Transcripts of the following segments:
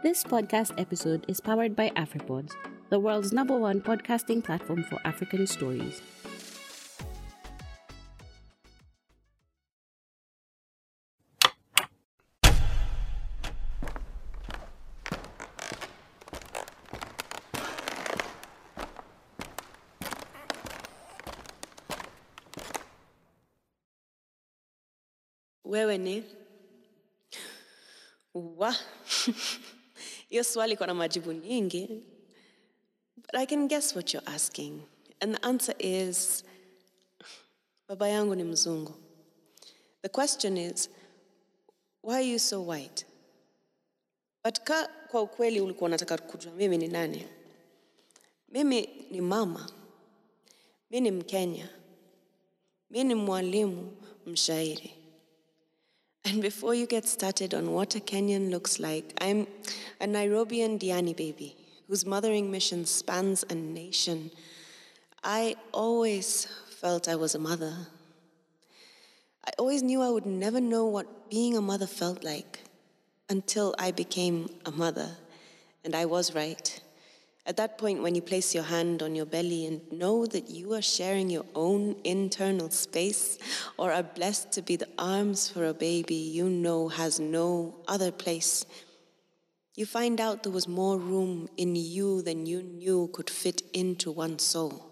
This podcast episode is powered by AfriPods, the world's number one podcasting platform for African stories. Swali iko na majibu nyingi but i can guess what you're asking. And the answer is baba yangu ni mzungu. The question is why are you so white? But ka kwa ukweli ulikuwa unataka kujua mimi ni nani? Mimi ni mama. Mi ni mkenya. Mi ni mwalimu mshairi And before you get started on what a Kenyan looks like, I'm a Nairobian Diani baby whose mothering mission spans a nation. I always felt I was a mother. I always knew I would never know what being a mother felt like until I became a mother. And I was right. At that point, when you place your hand on your belly and know that you are sharing your own internal space or are blessed to be the arms for a baby you know has no other place, you find out there was more room in you than you knew could fit into one soul.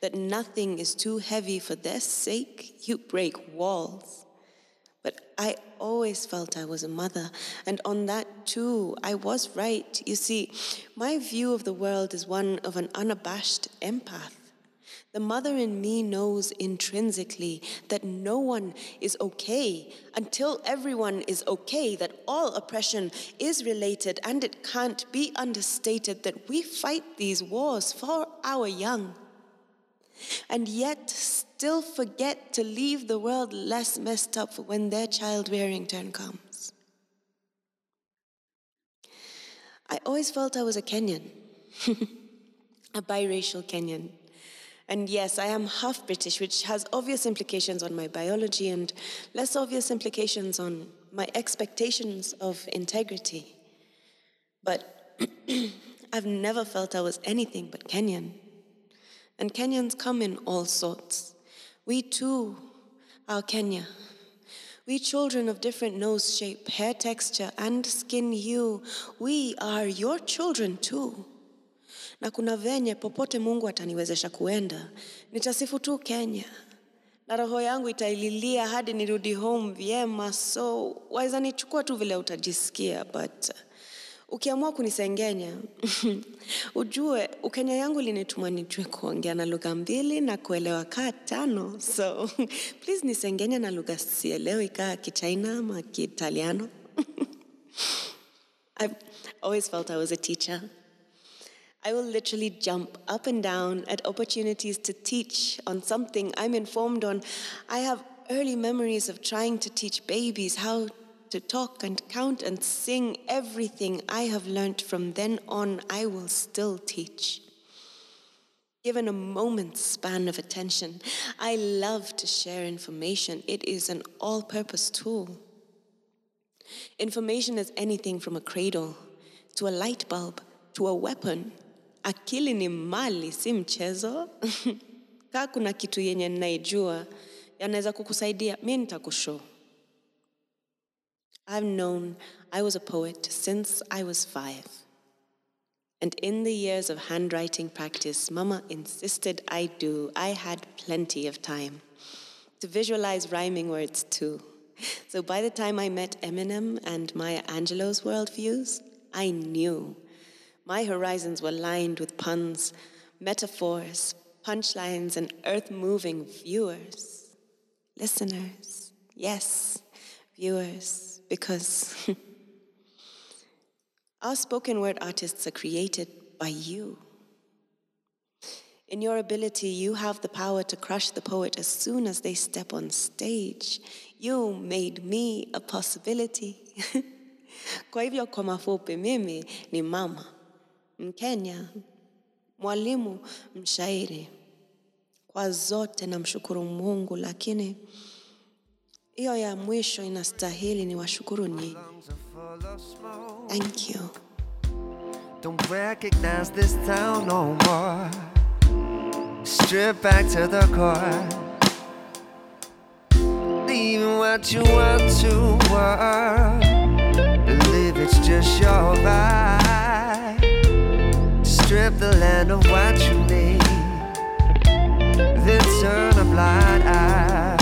That nothing is too heavy for their sake, you break walls. But I always felt I was a mother. And on that, too, I was right. You see, my view of the world is one of an unabashed empath. The mother in me knows intrinsically that no one is okay until everyone is okay, that all oppression is related, and it can't be understated that we fight these wars for our young and yet still forget to leave the world less messed up for when their childbearing turn comes. I always felt I was a Kenyan, a biracial Kenyan. And yes, I am half British, which has obvious implications on my biology and less obvious implications on my expectations of integrity. But I've never felt I was anything but Kenyan. And Kenyans come in all sorts. We too are Kenya. We children of different nose shape, hair texture, and skin hue, we are your children too. Na kuna venye popote Mungu ataniwezesha kuenda, nitasifu tu Kenya. Na roho yangu itaililia hadi nirudi home vyema, so waweza nichukua tu vile utajisikia, but uh, ukiamua kunisengenya ujue ukenya yangu linituma nijue kuongea na lugha mbili na kuelewa kaa tano. So please nisengenya na lugha sielewi kaa kichina ama kiitaliano. I've always felt i was a teacher. I will literally jump up and down at opportunities to teach on something I'm informed on. I have early memories of trying to teach babies how to talk and count and sing everything I have learnt from then on, I will still teach. Given a moment's span of attention, I love to share information. It is an all purpose tool. Information is anything from a cradle to a light bulb to a weapon. Akili ni mali, si mchezo. Kaa kuna kitu yenye naijua yanaweza kukusaidia, mi nitakushow. I've known I was a poet since I was five. And in the years of handwriting practice, Mama insisted I do. I had plenty of time to visualize rhyming words too. So by the time I met Eminem and Maya Angelou's worldviews, I knew my horizons were lined with puns, metaphors, punchlines, and earth moving viewers. Listeners, yes, viewers, because our spoken word artists are created by you. In your ability, you have the power to crush the poet as soon as they step on stage. You made me a possibility. Kwa hivyo kwa mafupi, mimi ni mama, Mkenya, mwalimu, mshairi. Kwa zote namshukuru Mungu, lakini hiyo ya mwisho inastahili ni washukuru nyinyi. Thank you. Don't recognize this town no more. Strip back to the core. What you want to work. Believe it's just your vibe. Strip the land of what you need. Then turn a blind eye.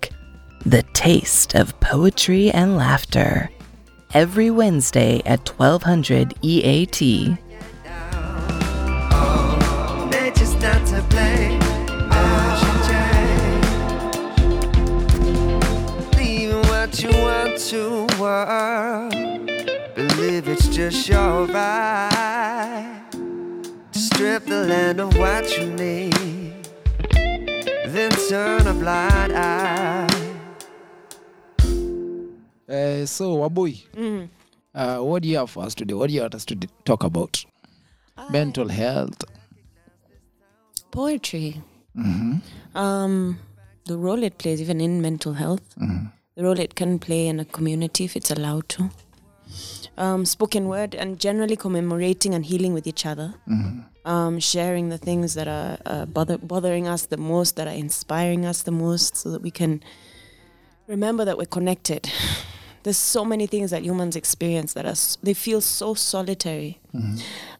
the taste of poetry and laughter. Every Wednesday at E 1200 EAT. Believe it's just your right. To strip the land of what you need. Then turn a blind eye. Uh, so, Wabui, Mm. uh, what do you have for us today? What do you want us to talk about? Mental health. Poetry. Mm-hmm. Um, the role it plays, even in mental health, Mm-hmm. the role it can play in a community if it's allowed to. Um, spoken word and generally commemorating and healing with each other. Mm-hmm. Um, sharing the things that are uh, bother- bothering us the most, that are inspiring us the most, so that we can remember that we're connected. There's so many things that humans experience that are they feel so solitary.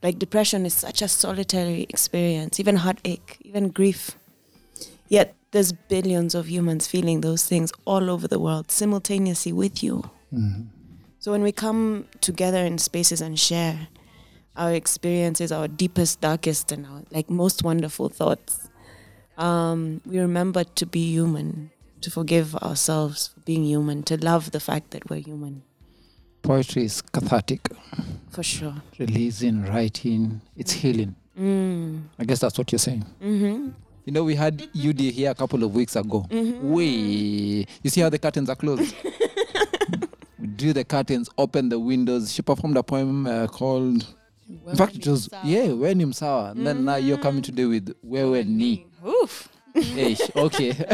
Like depression is such a solitary experience, even heartache, even grief. Yet there's billions of humans feeling those things all over the world simultaneously with you. So when we come together in spaces and share our experiences, our deepest, darkest, and our like most wonderful thoughts, um, we remember to be human, to forgive ourselves for being human, to love the fact that we're human, Poetry is cathartic, for sure. releasing, writing, it's healing. Mm. I guess that's what you're saying. Mm-hmm. You know, we had UD here a couple of weeks ago. Way. You see how the curtains are closed? we drew the curtains, opened the windows. She performed a poem uh, called. In fact, it was, yeah, When Him Sour. And then now you're coming today with Wewe Ni. Oof. Ish, okay. so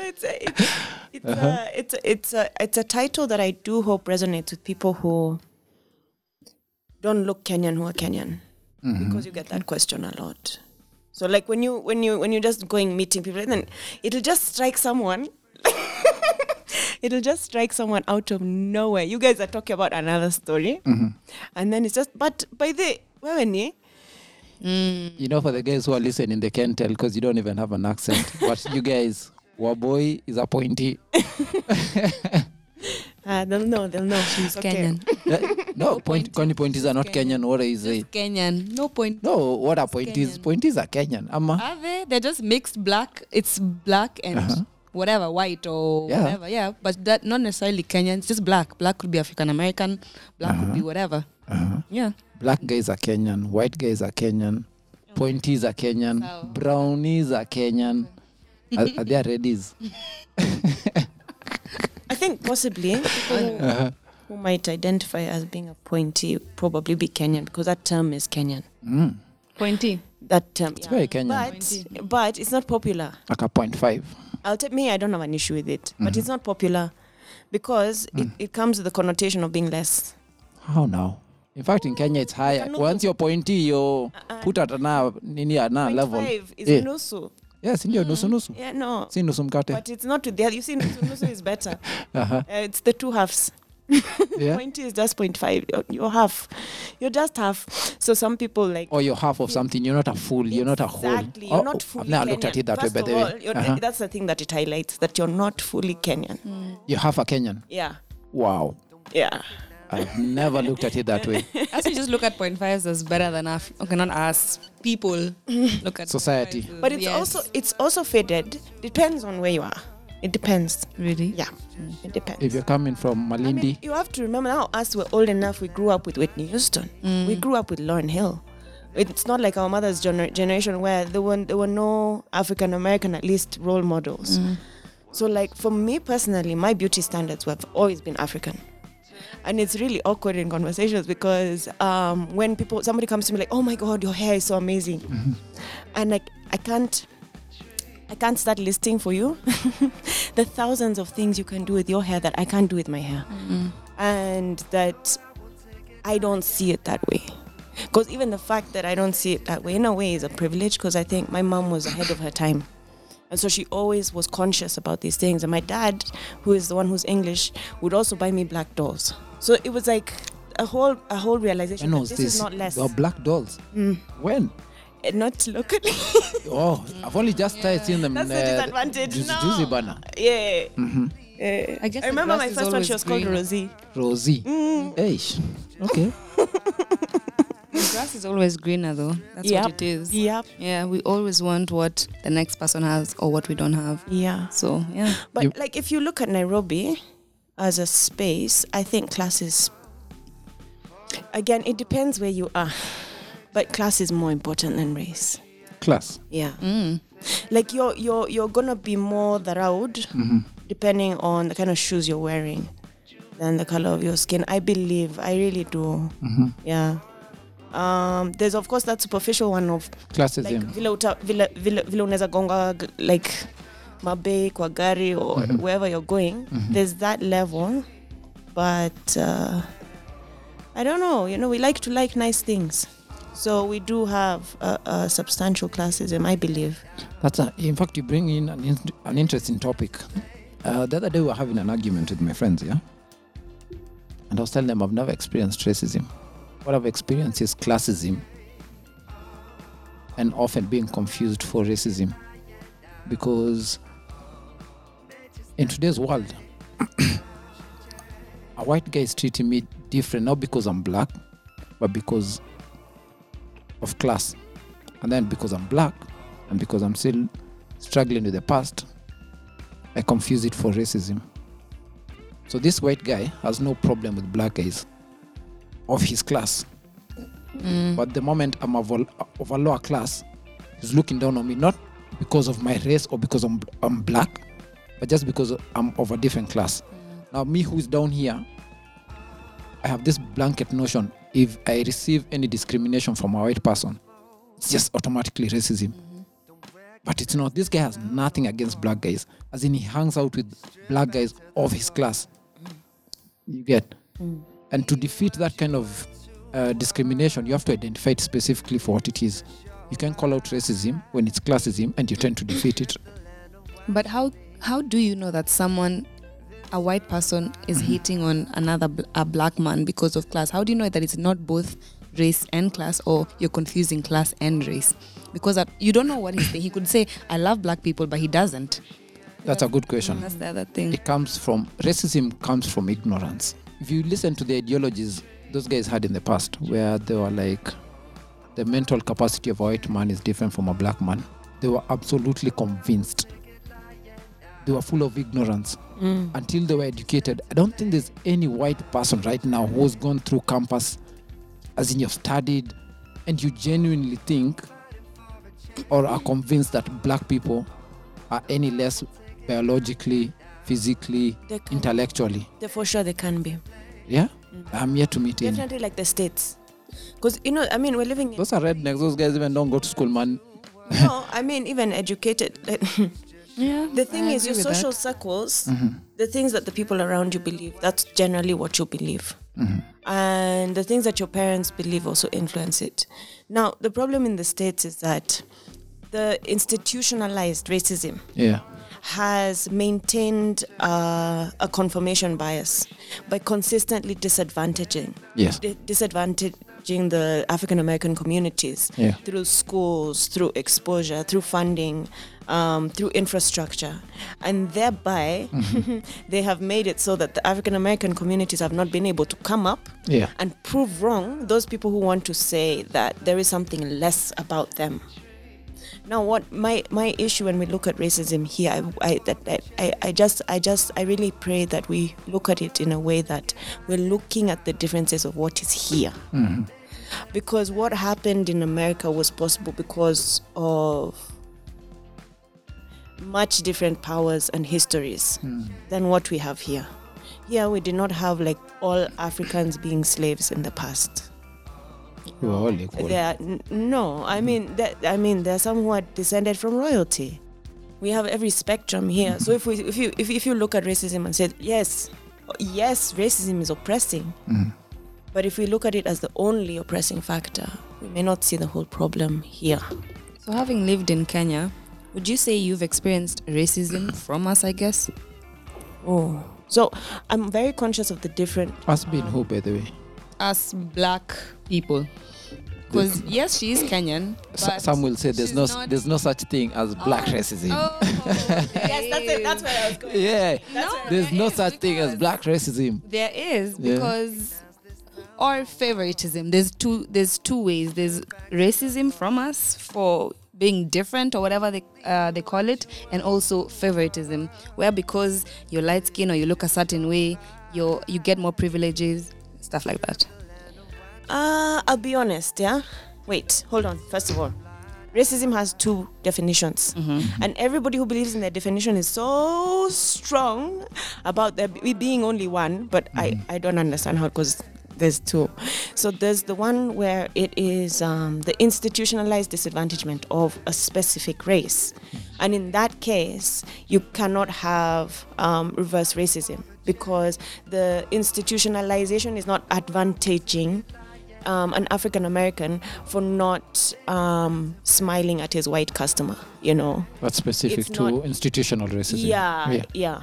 it's a, it's, it's, a, uh-huh. it's, a, it's, a, it's a title that I do hope resonates with people who don't look Kenyan who are Kenyan mm-hmm. because you get that question a lot. So like when you when you when you're just going meeting people and then it'll just strike someone. it'll just strike someone out of nowhere. You guys are talking about another story, mm-hmm. and then it's just but by the wewe ni You know, for the guys who are listening, they can't tell because you don't even have an accent. but you guys, Waboy is a pointy. uh, they'll know they'll know she's okay. Kenyan. Eh, no, point, point, pointies are not Kenyan. What is it? Kenyan. No point. No, what are pointies? Kenyan. Pointies are Kenyan. Ama. Are they? They're just mixed black. It's black and whatever, white or Yeah. whatever. Yeah, but that not necessarily Kenyan. It's just black. Black could be African American. Black could be whatever. Yeah. Black guys are Kenyan. White guys are Kenyan. Pointies are Kenyan. so. Brownies are Kenyan. Are, are there reddies? I think possibly people who, might identify as being a pointy probably be Kenyan because that term is Kenyan. Pointy. That term, It's very Kenyan. but but it's not popular. Like a point five. I'll tell me I don't have an issue with it, but it's not popular because it, it comes with the connotation of being less. How now? In fact, in Kenya, it's higher. Kanuku. Once you're pointy, you put at a nini at a Point level. is Yeah. nusu. Yes, ndio nusu nusu. Yeah, no. Si nusu mkate. But it's not with the other. You see, nusu, nusu is better. Uh-huh. Uh, it's the two halves. Yeah. Pointy is just 0.5. You're, half. You're just half. So some people like. Or you're half of something. You're not a full. You're not a whole. Exactly. You're Oh, not oh, fully I've I looked at it that First way, by the way. Uh-huh. that's the thing that it highlights that you're not fully Kenyan. You're half a Kenyan. Yeah. Wow. Yeah. I've never looked at it that way. As we just look at point fives as better than us. Okay, not us. People look at Society. point fives But it's yes. also it's also faded. Depends on where you are. It depends. Really? Yeah, mm. it depends. If you're coming from I Malindi, mean, you have to remember now, us were old enough, we grew up with Whitney Houston. Mm. We grew up with Lauryn Hill. It's not like our mother's gener- generation where there were, there were no African American, at least, role models. Mm. So, like, for me personally, my beauty standards have always been African. And it's really awkward in conversations because um, when people, somebody comes to me like, oh my God, your hair is so amazing. And like, I can't, I can't start listing for you the thousands of things you can do with your hair that I can't do with my hair. And that I don't see it that way. Because even the fact that I don't see it that way, in a way, is a privilege because I think my mom was ahead of her time. And so she always was conscious about these things. And my dad, who is the one who's English, would also buy me black dolls. So it was like a whole a whole realization when that was this, this? is not less. There black dolls. When? Eh, Not locally. Oh, I've only just started seeing them. That's in, the uh, disadvantage. Juicy, no. Juicy banner. Yeah. Mm-hmm. Eh, I guess I remember my first one, she was called. Rosie. Rosie. Mm. Hey. Okay. The grass is always greener, though. That's Yep. what it is. Yep. Yeah, we always want what the next person has or what we don't have. Yeah. So, yeah. But You- like if you look at Nairobi as a space, I think class is again, it depends where you are. But class is more important than race. Class. Yeah. Mm. Like you're you're you're gonna be more thorough depending on the kind of shoes you're wearing than the color of your skin. I believe. I really do. Yeah. Um, there's of course that superficial one of like Classism. vile uta- vile- vile- vile unaweza gonga like mabe kwa gari or wherever you're going there's that level but uh, i don't know you know we like to like nice things so we do have a, a substantial classism i believe That's a, in fact, you bring in an, in, an interesting topic. Uh, the other day, we were having an argument with my friends, yeah? And I was telling them I've never experienced racism. What I've experienced is classism and often being confused for racism. Because in today's world, a white guy is treating me different, not because I'm black, but because of class. And then because I'm black, and because I'm still struggling with the past, I confuse it for racism. So this white guy has no problem with black guys of his class. But the moment I'm of a, of a lower class, he's looking down on me, not because of my race or because I'm, I'm black, but just because I'm of a different class. Now, me who's down here, I have this blanket notion if I receive any discrimination from a white person, it's just automatically racism. But it's not. This guy has nothing against black guys, as in he hangs out with black guys of his class. You get? And to defeat that kind of uh, discrimination, you have to identify it specifically for what it is. You can call out racism when it's classism, and you tend to defeat it. But how how do you know that someone, a white person, is hating on another a black man because of class? How do you know that it's not both race and class, or you're confusing class and race? Because you don't know what he's saying. He could say, "I love black people," but he doesn't. That's a good question. That's the other thing. it comes from racism comes from ignorance if you listen to the ideologies those guys had in the past where they were like the mental capacity of a white man is different from a black man they were absolutely convinced. They were full of ignorance. Mm. Until they were educated. I don't think there's any white person right now who's gone through campus as in you've studied and you genuinely think or are convinced that black people are any less biologically, physically, They can- intellectually. They- for sure they can be Yeah? I'm yet to meet any. definitely like the states because you know i mean we're living in Those are rednecks. Those guys even don't go to school, man. no i mean even educated yeah. the thing I is your social that. circles the things that the people around you believe that's generally what you believe and the things that your parents believe also influence it now the problem in the states is that the institutionalized racism Yeah. Has maintained uh, a confirmation bias by consistently disadvantaging Yes. di- disadvantaging the African American communities Yeah. through schools, through exposure, through funding, um, through infrastructure, and thereby they have made it so that the African American communities have not been able to come up Yeah. and prove wrong those people who want to say that there is something less about them. Now, what my my issue when we look at racism here, I, I that that I, I just I just I really pray that we look at it in a way that we're looking at the differences of what is here, mm-hmm. because what happened in America was possible because of much different powers and histories mm-hmm. than what we have here. Here, we did not have like all Africans being slaves in the past. We're all equal. There, n- no, I mm. mean that. I mean, there are some who are descended from royalty. We have every spectrum here. So if we, if you, if, if you look at racism and say yes, yes, racism is oppressing, mm. but if we look at it as the only oppressing factor, we may not see the whole problem here. So, having lived in Kenya, would you say you've experienced racism from us? I guess. Oh, so I'm very conscious of the different. Us being who, by the way? As black people. Because yes, she is Kenyan. But Some will say there's no there's no such thing as black racism. Oh, Yes, that's it. That's where I was going. Yeah, No, there's there no such thing as black racism. There is Yeah. because or favoritism. There's two there's two ways. There's racism from us for being different or whatever they uh, they call it, and also favoritism, where because you're light skin or you look a certain way, you you get more privileges, stuff like that. Uh, I'll be honest, yeah? Wait, hold on. First of all, racism has two definitions. And everybody who believes in their definition is so strong about there being only one, but I, I don't understand how because there's two. So there's the one where it is um, the institutionalized disadvantagement of a specific race. And in that case, you cannot have um, reverse racism because the institutionalization is not advantaging um, an African American for not um, smiling at his white customer, you know. That's specific It's to not- institutional racism. Yeah, yeah,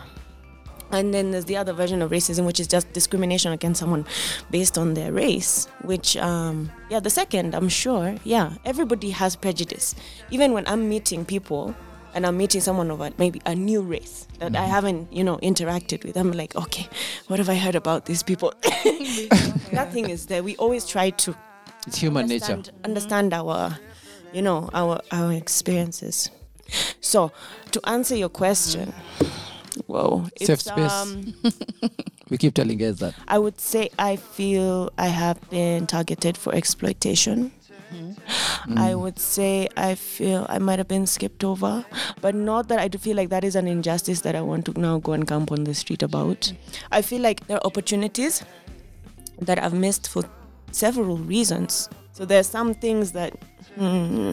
And then there's the other version of racism, which is just discrimination against someone based on their race. Which, um, yeah, the second, I'm sure, yeah, everybody has prejudice. Even when I'm meeting people and I'm meeting someone of a, maybe a new race that I haven't, you know, interacted with, I'm like, okay, what have I heard about these people? Nothing is there. We always try to It's human nature. understand, understand our you know our our experiences so to answer your question whoa Safe space. um, We keep telling guys that. i would say i feel i have been targeted for exploitation I would say I feel I might have been skipped over, but not that I do feel like that is an injustice that I want to now go and camp on the street about. I feel like there are opportunities that I've missed for several reasons. So there's some things that, hmm,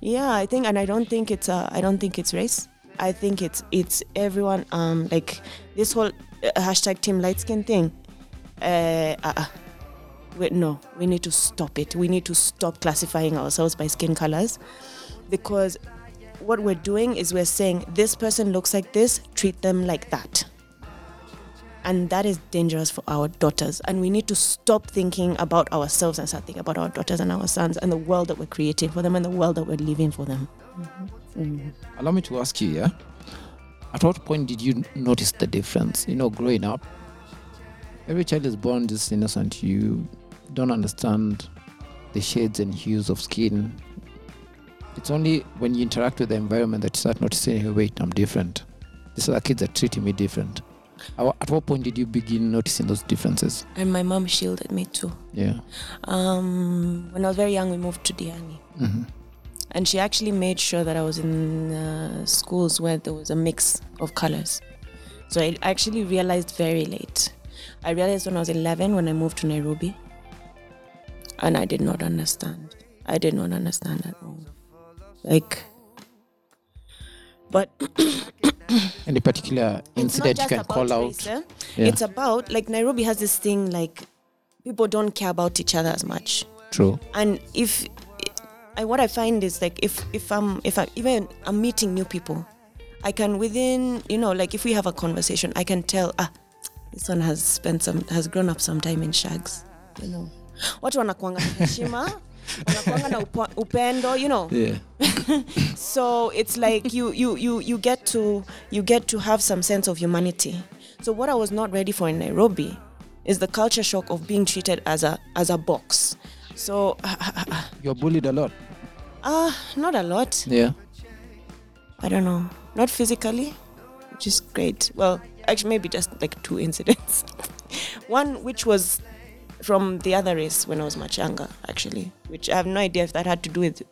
yeah, I think, and I don't think it's uh, I don't think it's race. I think it's it's everyone. Um, like this whole uh, hashtag Team Light Skin thing. Uh, uh, wait, no, we need to stop it. We need to stop classifying ourselves by skin colors, because what we're doing is we're saying this person looks like this, treat them like that and that is dangerous for our daughters and we need to stop thinking about ourselves and start thinking about our daughters and our sons and the world that we're creating for them and the world that we're living for them mm-hmm. Mm-hmm. Allow me to ask you, yeah? At what point did you notice the difference? You know, growing up, every child is born just innocent. You don't understand the shades and hues of skin. It's only when you interact with the environment that you start noticing, hey, wait, I'm different. These are the kids that treating me different. At at what point did you begin noticing those differences? and my mom shielded me too Yeah. um, when i was very young we moved to diani hmm and she actually made sure that i was in uh, schools where there was a mix of colors so i actually realized very late i realized when i was 11 when i moved to nairobi and i did not understand i did not understand at all like but Any particular incident you can call out? race, eh? Yeah. It's about like Nairobi has this thing like people don't care about each other as much, True. and if I, what I find is like if if I'm if I even I'm meeting new people, I can within you know like if we have a conversation, I can tell ah this one has spent some has grown up some time in shags, you know. Watu wanakuanga na heshima, wanakuanga na upo- upendo, you know Yeah. so it's like you you you you get to you get to have some sense of humanity so what i was not ready for in nairobi is the culture shock of being treated as a as a box so You're bullied a lot. uh not a lot Yeah. I don't know, not physically, which is great. Well, actually, maybe just like two incidents. One which was from the other race when I was much younger, actually, which I have no idea if that had to do with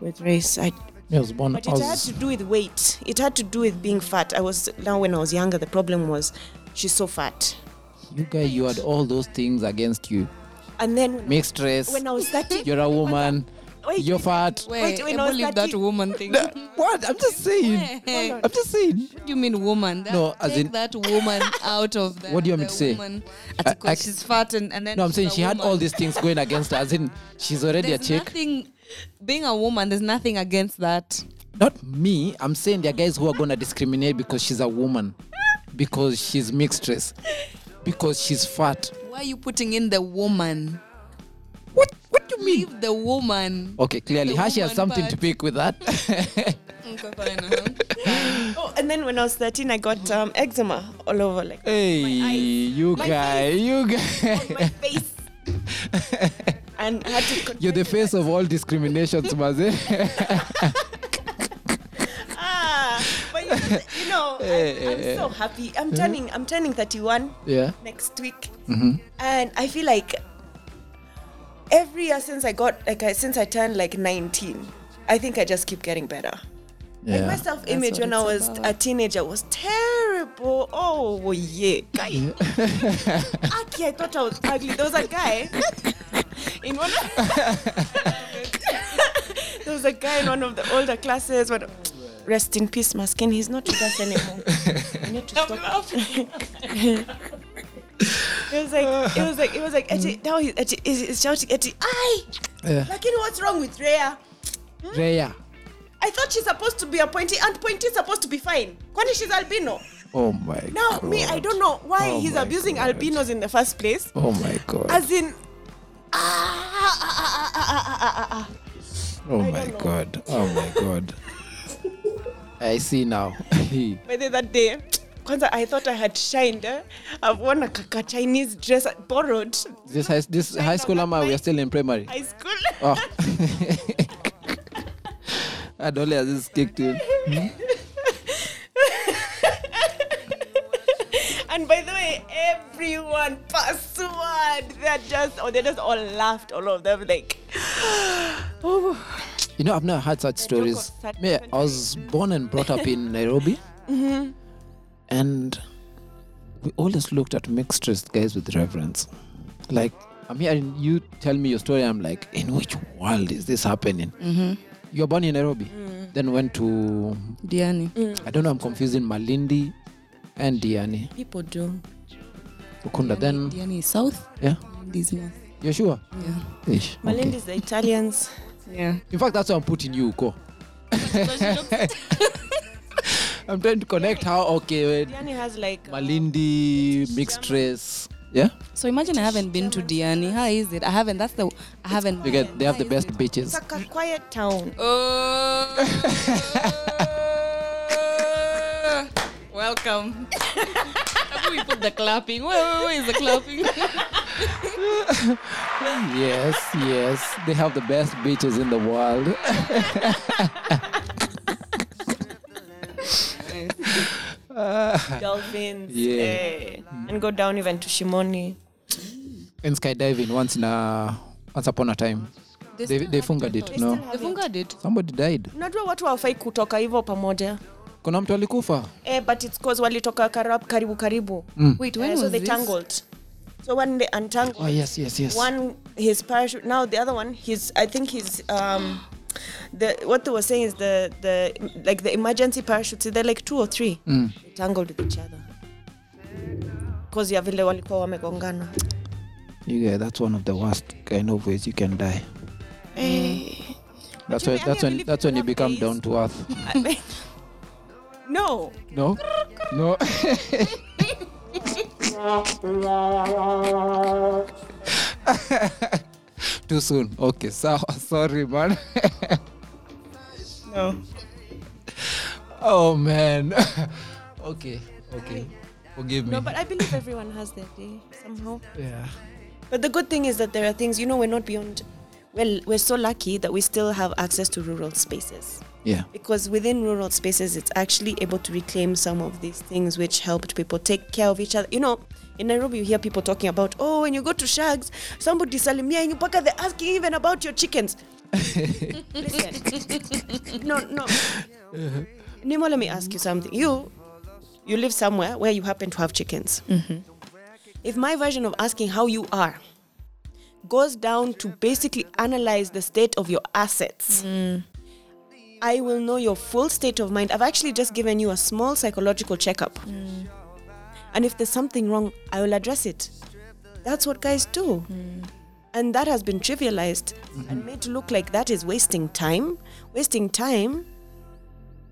with race. I I was born. but it had to do with weight. It had to do with being fat. I was now when I was younger. The problem was she's so fat. you guys, you had all those things against you. And then Mixed race. when I was thirty, You're a woman. wait, You're fat. Wait, Wait, wait Ebo leave that woman thing. What? I'm just saying. I'm just saying. What do you mean woman? That, No, as take in- that woman out of the What do you want me to say? Woman. I- I- she's fat and, and then No, I'm saying she had all these things going against her. As in, she's already There's a chick. nothing being a woman, there's nothing against that. Not me. I'm saying there are guys who are gonna discriminate because she's a woman, because she's mixed race, because she's fat. Why are you putting in the woman? What? Do you mean? Leave the woman. Okay, clearly, The Hashi has something something to part. pick with that. Okay, fine, uh-huh. Oh, and then when I was 13, I got um, eczema all over, like hey, eyes, you my guy, you guy. my face. and I had to. You're the face face of all discriminations, Maze. Ah, but you know, you know I, I'm so happy. I'm turning. I'm turning 31 yeah. next week, and I feel like every year since I got like I, since I turned like 19, I think I just keep getting better. Like my self-image when I was about. a teenager was terrible. Oh yeah, guy. Aki, I thought I was ugly. There was a guy in one. Of there was a guy in one of the older classes. But rest in peace, Maskin. He's not with us anymore. I need to stop it was like it was like it was like ati, now he's ati, is, is shouting ati I like what's wrong with Rhea? Hmm? Rhea. I thought she's supposed to be a pointy and pointy supposed to be fine. Kwani she's albino. Oh my now, god. Now me I don't know why oh he's abusing god. albinos in the first place. Oh my god. As in ah, ah, ah, ah ah, ah, ah, ah, Oh I my god. Oh my god. I see now. Whether that day kwanza I thought I had shined. Eh? I've worn a kaka Chinese dress borrowed this high, this high school ama we are still in primary. high school. Oh. Adole has this kicked in. and by the way, everyone password. They're just, oh, they just all laughed, all of them, like, oh. You know, I've never had such stories. Me, I was born and brought up in Nairobi, and we always looked at mixed race guys with reverence. Like, I'm hearing you tell me your story. I'm like, in which world is this happening? You're born in Nairobi, then went to Diani. I don't know. I'm confusing Malindi and Diani, People do. Ukunda. Then Diani is south, yeah, this north. you're sure? Yeah. Ish, okay. Malindi's the Italians. Yeah. In fact, that's why I'm putting you, Uko. I'm trying to connect how okay, wait, Diani has like. Uh, Malindi mixed race. Yeah, So imagine I haven't been to Diani. How is it? I haven't. That's the. I haven't. you get they have the best beaches. It's beaches. like a quiet town. Oh. Welcome. We put the clapping? Where, where, where is the clapping? Yes, yes, they have the best beaches in the world. Dolphins. Yeah. eh, and go down even to Shimoni. and skydiving, once in a once upon a time, they they fungered it. No, They funga it somebody died. unajua watu hawafai kutoka hivyo pamoja Kuna mtu alikufa. eh, but it's cause walitoka karab, karibu karibu Wait, when Eh, so was they this? tangled so when they untangled Oh yes, yes, yes. one his parachute now the other one he's i think he's um the what they were saying is the the like the emergency parachutes they're like two or three Mm. tangled with each other because ya vile walikuwa wamegongana guys, that's one of the worst kind of ways you can die. That's you why that's when believe that's when you become days. down to earth. No No, no. Too soon. Okay, so sorry, man. no oh man. okay, okay. Forgive me. no but i believe everyone has their day somehow yeah. But the good thing is that there are things, you know, we're not beyond. Well, we're so lucky that we still have access to rural spaces. Yeah. because within rural spaces it's actually able to reclaim some of these things which helped people take care of each other. You know in nairobi you hear people talking about oh when you go to shags somebody salimia and you mpaka they're asking even about your chickens. Listen. No no. Nimo let me ask you something. You you live somewhere where you happen to have chickens. Mm-hmm. If my version of asking how you are goes down to basically analyze the state of your assets mm. I will know your full state of mind. I've actually just given you a small psychological checkup. Mm. And if there's something wrong, I will address it. That's what guys do. Mm. And that has been trivialized mm-hmm. and made to look like that is wasting time. Wasting time.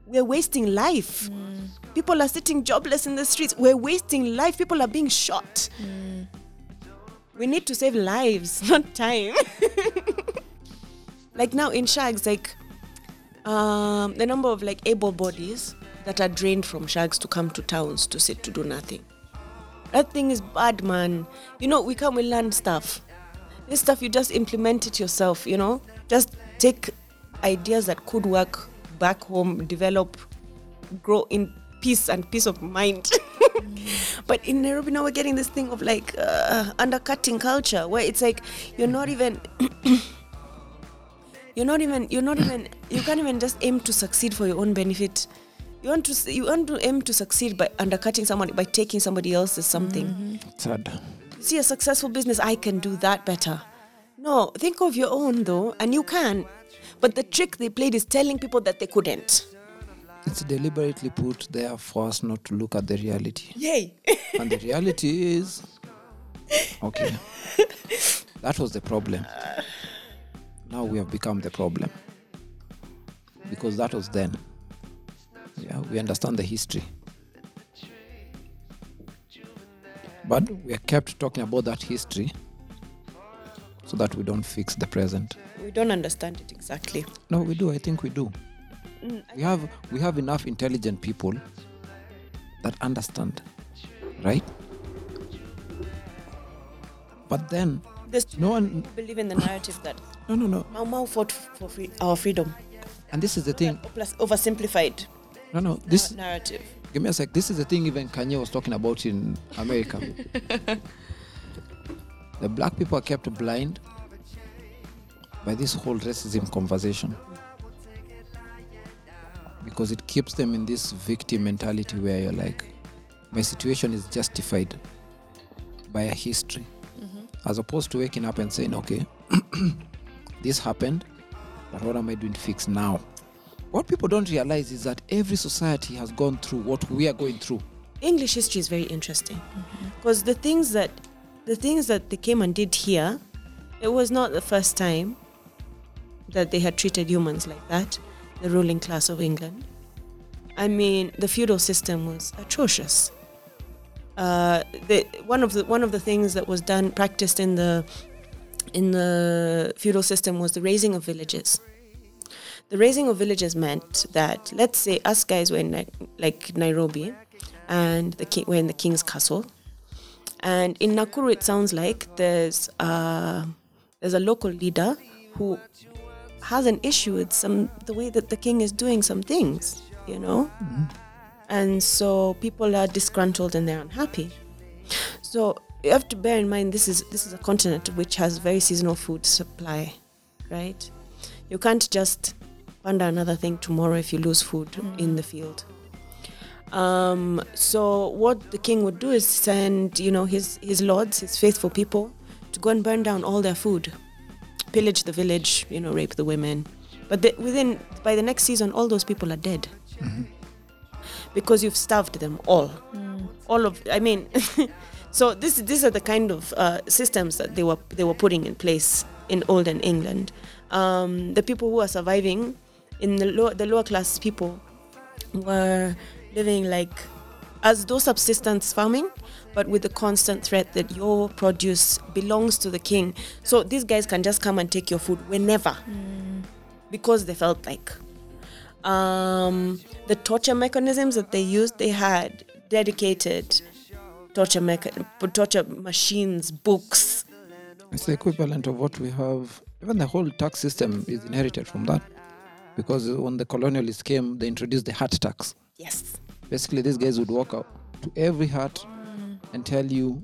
We're wasting life. Mm. People are sitting jobless in the streets. We're wasting life. People are being shot. We need to save lives, not time. like now in shags, like um, the number of like able bodies that are drained from shags to come to towns to sit to do nothing. That thing is bad, man. You know, we come, we learn stuff. This stuff, you just implement it yourself, you know? Just take ideas that could work back home, develop, grow in peace and peace of mind. but in Nairobi now we're getting this thing of like uh, undercutting culture where it's like you're not even you're not even you're not even you can't even just aim to succeed for your own benefit. You want to you want to aim to succeed by undercutting someone by taking somebody else's something. Mm-hmm. Sad. see a successful business i can do that better. No think of your own though and you can. But the trick they played is telling people that they couldn't. It's deliberately put there for us not to look at the reality. yay. And the reality is okay. That was the problem now we have become the problem. Because that was then. Yeah we understand the history. But we are kept talking about that history so that we don't fix the present. We don't understand it exactly. No we do. I think we do. Mm, we have we have enough intelligent people that understand right? But then There's no one believe in the narrative that no no no. Mau Mau fought for free, our freedom. and this is the thing. Plus oversimplified. No no this narrative. give me a sec. This is the thing even kanye was talking about in america. The black people are kept blind by this whole racism conversation. Because it keeps them in this victim mentality where you're like my situation is justified by a history. Mm-hmm. As opposed to waking up and saying okay this happened but what am i doing to fix now what people don't realize is that every society has gone through what we are going through English history is very interesting because the things that the things that they came and did here, it was not the first time that they had treated humans like that. The ruling class of England. I mean, the feudal system was atrocious. Uh, the, one of the one of the things that was done practiced in the in the feudal system was the raising of villages. The raising of villages meant that let's say us guys were in like Nairobi, and the king, we're in the king's castle, and in Nakuru it sounds like there's uh, there's a local leader who has an issue with some the way that the king is doing some things, you know, and so people are disgruntled and they're unhappy. So you have to bear in mind this is this is a continent which has very seasonal food supply, right? You can't just plant another thing tomorrow if you lose food mm. in the field. Um, so what the king would do is send, you know, his his lords, his faithful people, to go and burn down all their food, pillage the village, you know, rape the women. But the, within by the next season, all those people are dead mm-hmm. because you've starved them all. Mm. All of, I mean, so this these are the kind of uh, systems that they were they were putting in place in olden England. Um, the people who are surviving in the lower the lower class people were living like as though subsistence farming, but with the constant threat that your produce belongs to the king. So these guys can just come and take your food whenever because they felt like. Um, the torture mechanisms that they used, they had dedicated torture mecha- torture machines, books. it's the equivalent of what we have even the whole tax system is inherited from that because when the colonialists came, they introduced the hut tax. Yes. Basically, these guys would walk out to every hut and tell you,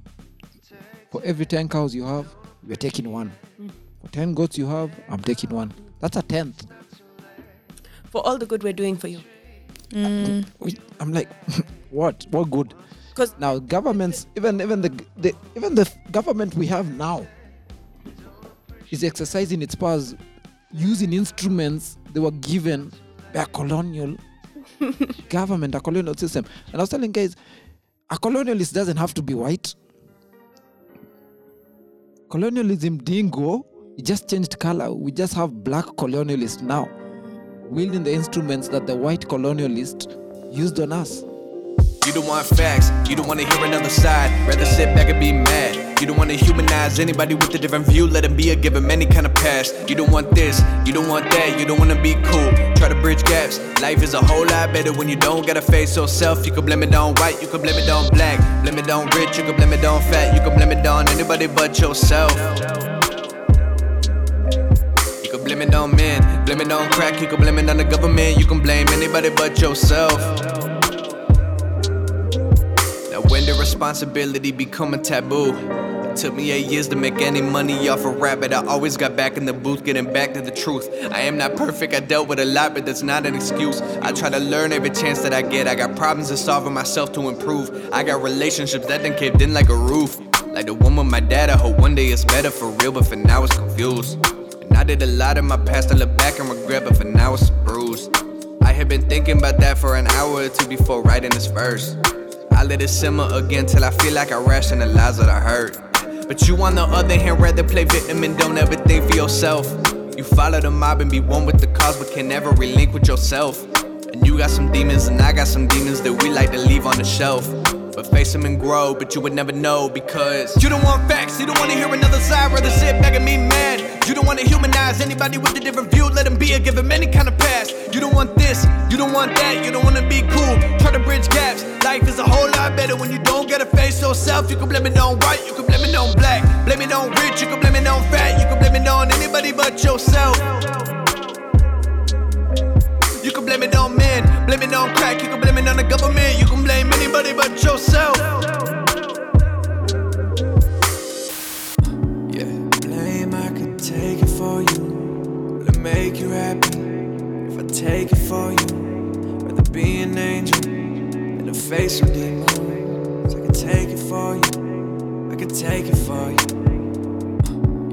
for every 10 cows you have, we're taking one. For 10 goats you have, I'm taking one. That's a tenth. For all the good we're doing for you. Mm. Wait, I'm like, what? What good? 'Cause- now governments, even even the, the even the government we have now, is exercising its powers using instruments they were given by a colonial government, a colonial system. And I was telling guys, a colonialist doesn't have to be white. Colonialism didn't go; it just changed color. We just have black colonialists now, wielding the instruments that the white colonialist used on us. You don't want facts, you don't wanna hear another side. Rather sit back and be mad. You don't wanna humanize anybody with a different view, let them be a give 'em any kind of past. You don't want this, you don't want that, you don't wanna be cool. Try to bridge gaps. Life is a whole lot better when you don't gotta face yourself. You can blame it on white, you can blame it on black. Blame it on rich, you can blame it on fat. You can blame it on anybody but yourself. You can blame it on men, blame it on crack, you can blame it on the government, you can blame anybody but yourself. When the responsibility become a taboo? It took me eight years to make any money off a rap But I always got back in the booth, getting back to the truth. I am not perfect, I dealt with a lot, but that's not an excuse. I try to learn every chance that I get. I got problems to solve and myself to improve. I got relationships that done caved in like a roof. Like the one with my dad, I hope one day it's better for real But for now it's confused. And I did a lot in my past, I look back and regret But for now it's bruised. I had been thinking about that for an hour or two before writing this verse. I let it simmer again till I feel like I rationalize what I heard. But you, on the other hand, rather play victim and don't ever think for yourself. You follow the mob and be one with the cause, but can never relinquish yourself. And you got some demons, and I got some demons that we like to leave on the shelf. But face them and grow, but you would never know because you don't want facts, you don't wanna hear another side, rather sit back and be mad. You don't wanna humanize anybody with a different view, let them be or give them any kind of pass. You don't want this, you don't want that, you don't wanna be cool, try to bridge gaps. Life is a whole lot better when you don't gotta face yourself. You can blame it on white, you can blame it on black, blame it on rich, you can blame it on fat, you can blame it on anybody but yourself. You can blame it on men, blame it on crack, you can blame it on the government, you can blame anybody but yourself. Take it for you. Will it make you happy if I take it for you? Rather be an angel than a face of demons. I could take it for you. I could take it for you.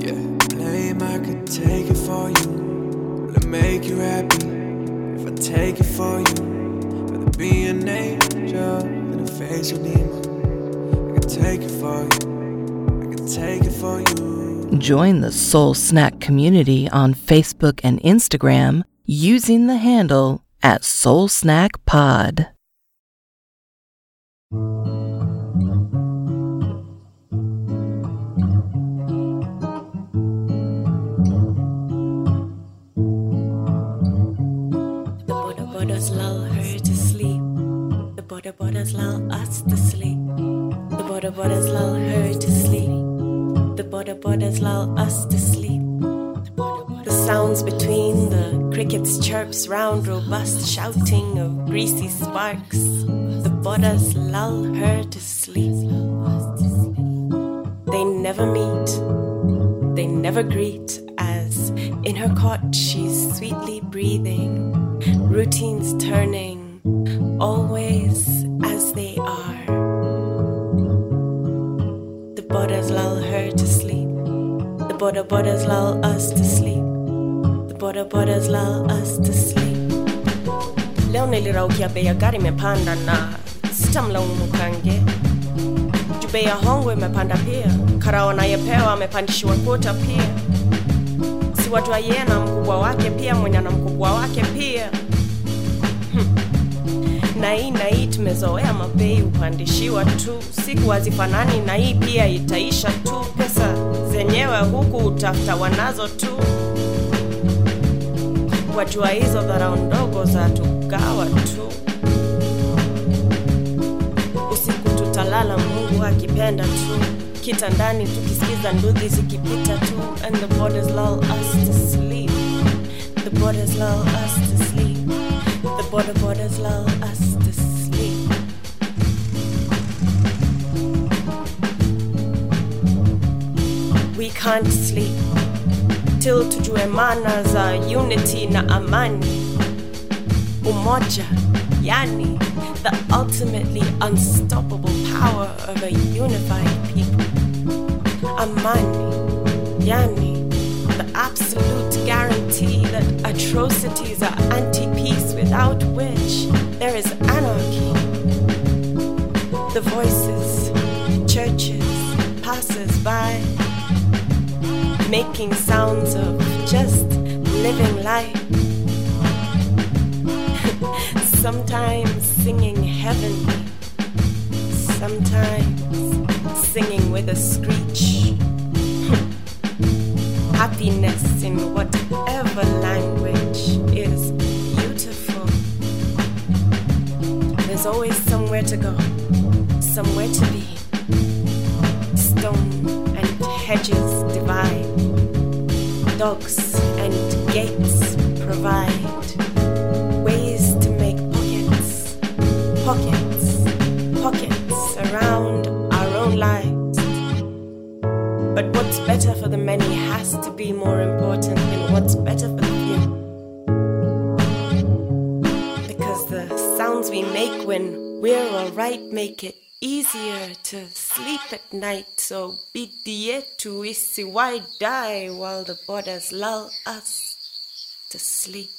Yeah, blame I could take it for you. Will it make you happy if I take it for you? Rather be an angel than a face for you. I could take it for you. Join the Soul Snack community on Facebook and Instagram using the handle at Soul Snack Pod. The border borders lull her to sleep. The border borders lull us to sleep. The border borders lull her borders lull us to sleep. The sounds between the crickets' chirps round robust shouting of greasy sparks. The borders lull her to sleep. They never meet, they never greet as in her cot she's sweetly breathing, routines turning always as they are. Border borders lull us to sleep. The border borders lull us to sleep. Leo niliraukia bei ya gari imepanda na sitamlaumu kange juu bei ya hongo imepanda pia. Karao anayepewa amepandishiwa kwota pia. Si watu wa yeye na mkubwa wake pia, mwenye na mkubwa wake pia na hii na hii tumezoea mabei hupandishiwa tu, siku hazifanani na hii pia itaisha tu. Zenyewe huku utafuta wanazo tu, wajua hizo dharau ndogo za tugawa tu. Usiku tutalala Mungu akipenda tu, kitandani tukisikiza nduthi zikipita tu, and the borders lull us to sleep. The The borders lull us to sleep. The border borders lull us to sleep. Can't sleep till tujue maana za unity na amani. Umoja, yani the ultimately unstoppable power of a unified people. Amani, yani the absolute guarantee that atrocities are anti peace, without which there is anarchy. The voices, making sounds of just living life. Sometimes singing heavenly, sometimes singing with a screech happiness in whatever language is beautiful. There's always somewhere to go, somewhere to be. Stone and hedges divide, dogs and gates provide ways to make pockets, pockets, pockets around our own lives. But what's better for the many has to be more important than what's better for the few. Because the sounds we make when we're alright make it easier to sleep at night. So bidii yetu why die while the borders lull us to sleep.